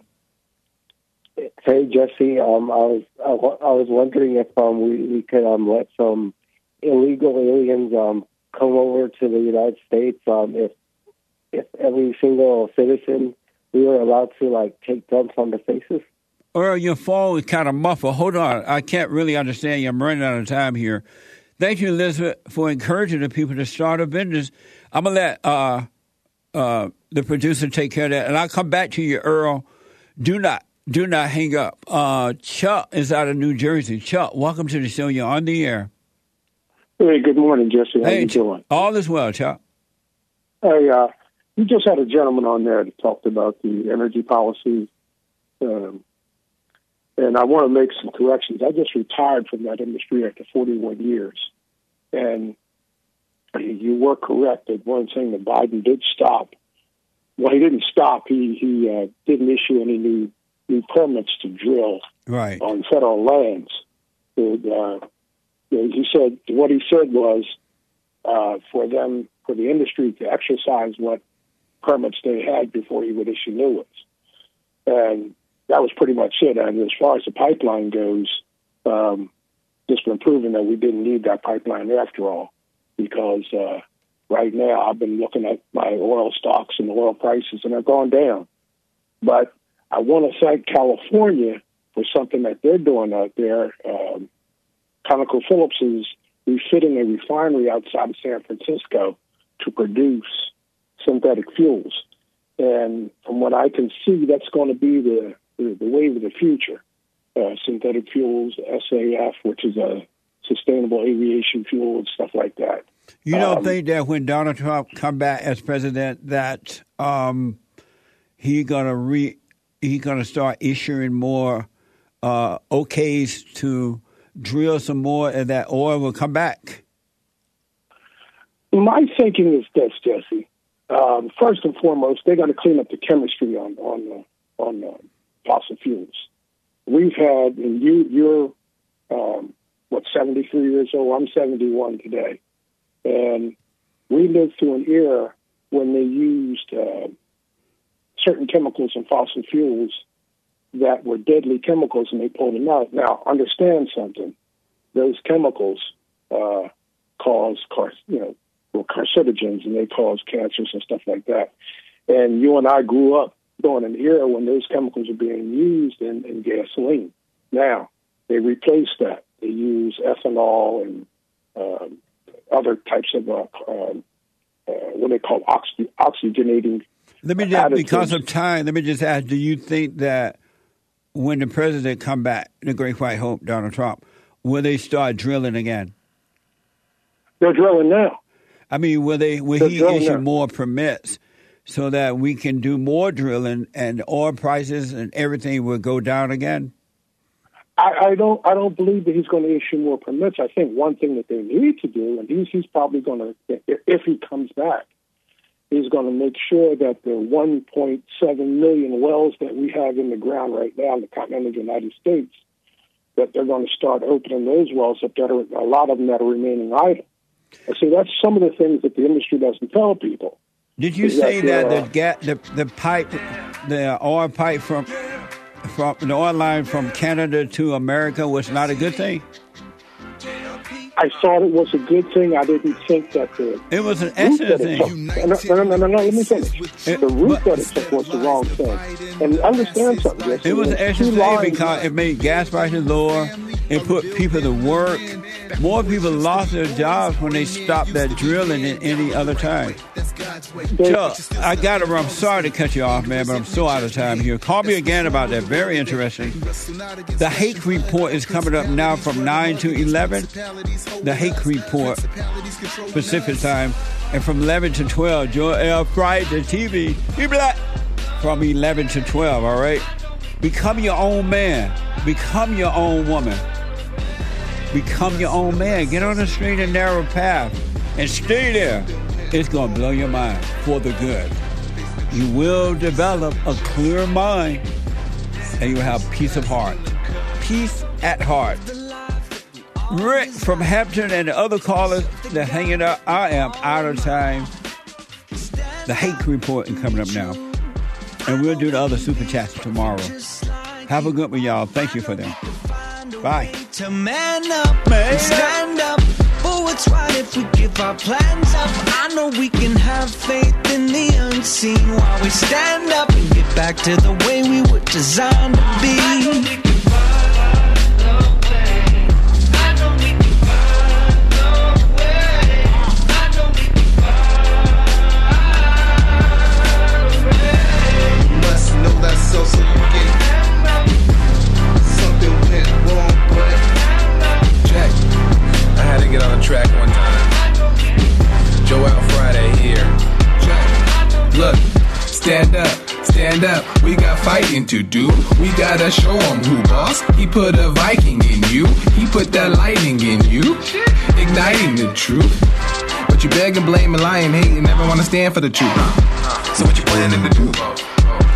Speaker 22: Hey Jesse, um, I was I, I was wondering if um we, we could um let some illegal aliens um come over to the United States um if if every single citizen we were allowed to like take dumps on their faces.
Speaker 2: Earl, your phone is kind of muffled. Hold on. I can't really understand you. I'm running out of time here. Thank you, Elizabeth, for encouraging the people to start a business. I'm to let uh, uh, the producer take care of that. And I'll come back to you, Earl. Do not, do not hang up. Uh, Chuck is out of New Jersey. Chuck, welcome to the show. You're on the air.
Speaker 23: Hey, good morning, Jesse. How
Speaker 2: Hey,
Speaker 23: you doing?
Speaker 2: All is well, Chuck.
Speaker 23: Hey, uh, you just had a gentleman on there that talked about the energy policy, um, and I want to make some corrections. I just retired from that industry after 41 years, and you were correct that one thing that Biden did stop. Well, he didn't stop. He he uh, didn't issue any new new permits to drill
Speaker 2: Right.
Speaker 23: on federal lands. And, uh, he said what he said was uh, for them for the industry to exercise what permits they had before he would issue new ones, and that was pretty much it. And as far as the pipeline goes, um, it's been proven that we didn't need that pipeline after all, because uh, right now I've been looking at my oil stocks and the oil prices, and they're going down. But I want to thank California for something that they're doing out there. Um, ConocoPhillips is refitting a refinery outside of San Francisco to produce synthetic fuels. And from what I can see, that's going to be the, the, the wave of the future. Uh, synthetic fuels, SAF, which is a sustainable aviation fuel and stuff like that.
Speaker 2: You don't
Speaker 23: Um,
Speaker 2: think that when Donald Trump come back as president, that um, he gonna re he gonna start issuing more uh, OKs to drill some more, and that oil will come back?
Speaker 23: My thinking is this, Jesse. Um, first and foremost, they got to clean up the chemistry on on uh, on uh, fossil fuels. We've had, and you you're um, what seventy three years old. I'm seventy one today, and we lived through an era when they used uh, certain chemicals in fossil fuels that were deadly chemicals, and they pulled them out. Now, understand something: those chemicals uh, cause, car- you know, were carcinogens, and they cause cancers and stuff like that. And you and I grew up during an era when those chemicals were being used in, in gasoline. Now they replaced that. They use ethanol and um, other types of uh, um, uh, what they call oxy- oxygenating
Speaker 2: Let me just, because of time, let me just ask: Do you think that when the president come back, the Great White Hope, Donald Trump, will they start drilling again?
Speaker 23: They're drilling now.
Speaker 2: I mean, will they? Will
Speaker 23: They're
Speaker 2: he issue
Speaker 23: now.
Speaker 2: more permits so that we can do more drilling and oil prices and everything will go down again?
Speaker 23: I, I don't. I don't believe that he's going to issue more permits. I think one thing that they need to do, and he's he's probably going to, if he comes back, he's going to make sure that the 1.7 million wells that we have in the ground right now in the continental United States, that they're going to start opening those wells up. That are a lot of them that are remaining idle. And see, that's some of the things that the industry doesn't tell people.
Speaker 2: Did you say that
Speaker 23: uh,
Speaker 2: the ga- the the pipe, the oil pipe from from the oil line from Canada to America was not a good thing?
Speaker 23: I thought it was a good thing. I didn't think that the
Speaker 2: It was an excellent
Speaker 23: it
Speaker 2: thing.
Speaker 23: took- No, no, no, no, no, let me finish. The route that it took was the wrong thing. And understand something, Jesse.
Speaker 2: It was an excellent thing because it made gas prices lower. It put people to work. More people lost their jobs when they stopped that drilling than any other time. Joe, I got to run. I'm sorry to cut you off, man, but I'm so out of time here. Call me again about that. Very interesting. The Hake Report is coming up now from 9 to 11. The Hake Report, Pacific time. And from 11 to 12, Joel Friday the TV. He black. From 11 to 12, all right? Become your own man. Become your own woman. Become your own man. Get on the straight and narrow path and stay there. It's going to blow your mind for the good. You will develop a clear mind and you'll have peace of heart. Peace at heart. Rick from Hampton and the other callers that hanging out. I am out of time. The Hake Report is coming up now. And we'll do the other super chats tomorrow. Have a good one, y'all. Thank you for them. Bye.
Speaker 24: What's right if we give our plans up. I know we can have faith in the unseen while we stand up and get back to the way we were designed to be.
Speaker 10: Get
Speaker 25: on the track one time. Joel Friday here. Look, stand up, stand up. We got fighting to do. We gotta show 'em who boss. He put a Viking in you. He put that lightning in you. Igniting the truth. But you beg and blame and lie and hate and never wanna stand for the truth. So what you planning to do?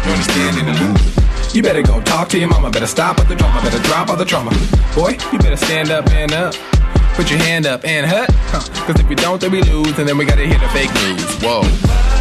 Speaker 25: You understanding the move? You better go talk to your mama. Better stop all the drama. Better drop all the trauma. Boy, you better stand up, man up. Put your hand up and hut. Huh. Cause if you don't, then we lose. And then we gotta hear the fake news. Whoa.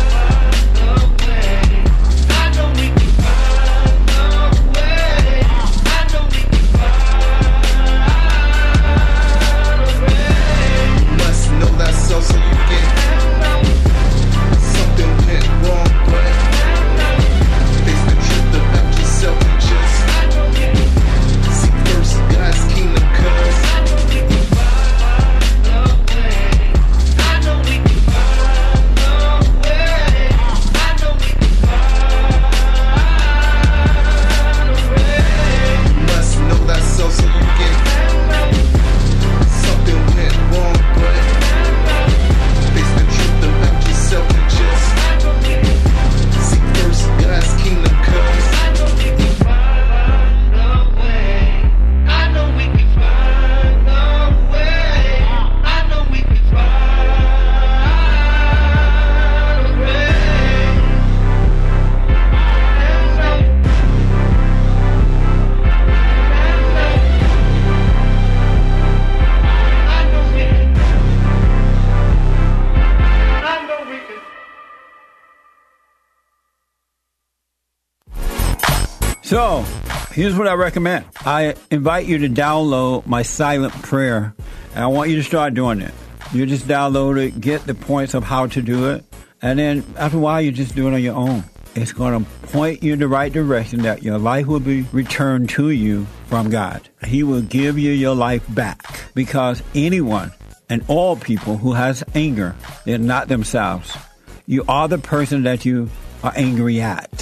Speaker 10: So,
Speaker 2: here's what I recommend. I invite you to download my silent prayer, and I want you to start doing it. You just download it, get the points of how to do it, and then after a while, you just do it on your own. It's going to point you in the right direction that your life will be returned to you from God. He will give you your life back because anyone and all people who has anger, they're not themselves. You are the person that you are angry at.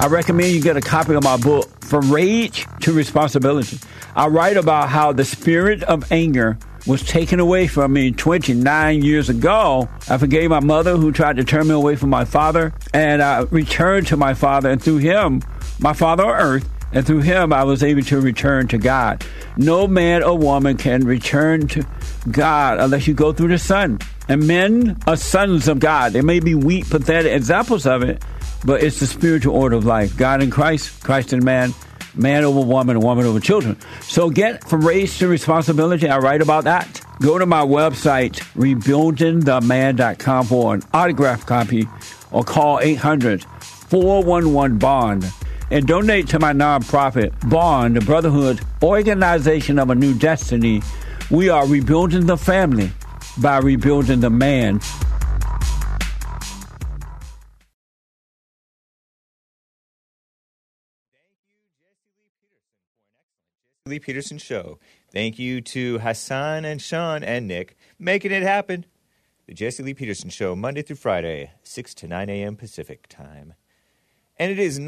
Speaker 2: I recommend you get a copy of my book, From Rage to Responsibility. I write about how the spirit of anger was taken away from me 29 years ago. I forgave my mother who tried to turn me away from my father, and I returned to my father, and through him, my father on earth, and through him, I was able to return to God. No man or woman can return to God unless you go through the Son. And men are sons of God. They may be weak, pathetic examples of it, but it's the spiritual order of life. God in Christ, Christ in man, man over woman, woman over children. So get from rage to responsibility. I write about that. Go to my website, rebuildingtheman.com for an autograph copy or call 800 411 Bond and donate to my nonprofit, Bond, the Brotherhood Organization of a New Destiny. We are rebuilding the family by rebuilding the man.
Speaker 19: Lee Peterson Show. Thank you to Hassan and Sean and Nick making it happen. The Jesse Lee Peterson Show, Monday through Friday, 6 to 9 a.m. Pacific time. And it is